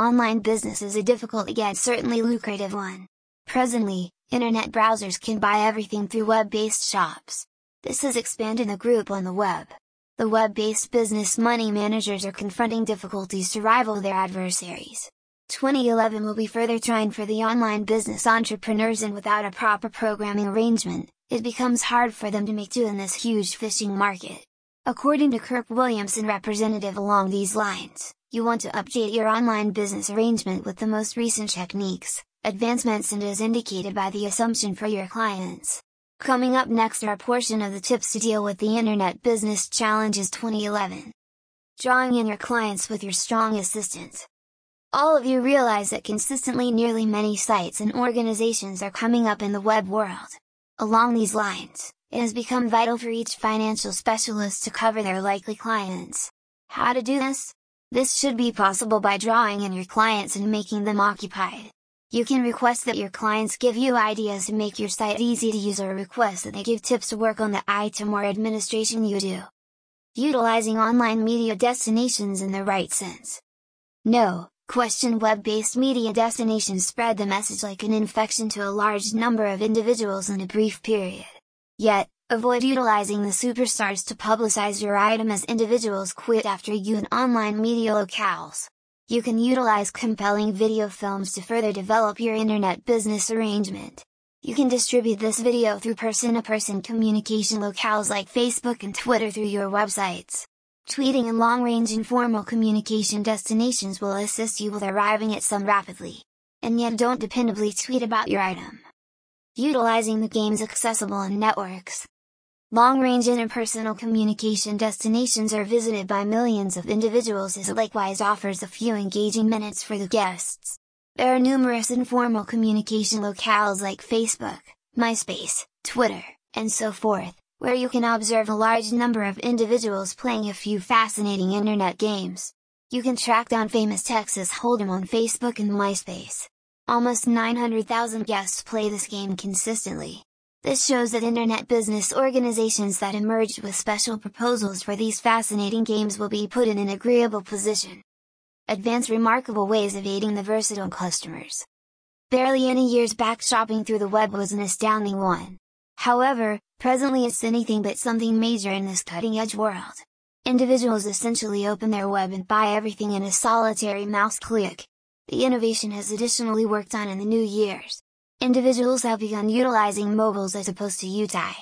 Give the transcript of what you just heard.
Online business is a difficult yet certainly lucrative one. Presently, internet browsers can buy everything through web-based shops. This has expanded the group on the web. The web-based business money managers are confronting difficulties to rival their adversaries. 2011 will be further trying for the online business entrepreneurs and without a proper programming arrangement, it becomes hard for them to make do in this huge fishing market. According to Kirk Williamson representative along these lines, you want to update your online business arrangement with the most recent techniques, advancements and as indicated by the assumption for your clients. Coming up next are a portion of the tips to deal with the Internet Business Challenges 2011. Drawing in your clients with your strong assistant. All of you realize that consistently nearly many sites and organizations are coming up in the web world. Along these lines, it has become vital for each financial specialist to cover their likely clients. How to do this? This should be possible by drawing in your clients and making them occupied. You can request that your clients give you ideas to make your site easy to use or request that they give tips to work on the item or administration you do. Utilizing online media destinations in the right sense. No, question web-based media destinations spread the message like an infection to a large number of individuals in a brief period. Yet, Avoid utilizing the superstars to publicize your item as individuals quit after you in online media locales. You can utilize compelling video films to further develop your internet business arrangement. You can distribute this video through person-to-person communication locales like Facebook and Twitter through your websites. Tweeting and long-range informal communication destinations will assist you with arriving at some rapidly. And yet don't dependably tweet about your item. Utilizing the games accessible in networks, Long-range interpersonal communication destinations are visited by millions of individuals as it likewise offers a few engaging minutes for the guests. There are numerous informal communication locales like Facebook, MySpace, Twitter, and so forth, where you can observe a large number of individuals playing a few fascinating internet games. You can track down famous Texas Hold'em on Facebook and MySpace. Almost 900,000 guests play this game consistently. This shows that internet business organizations that emerged with special proposals for these fascinating games will be put in an agreeable position. Advance remarkable ways of aiding the versatile customers. Barely any years back shopping through the web was an astounding one. However, presently it's anything but something major in this cutting-edge world. Individuals essentially open their web and buy everything in a solitary mouse click. The innovation has additionally worked on in the new years individuals have begun utilizing mobiles as opposed to UTI.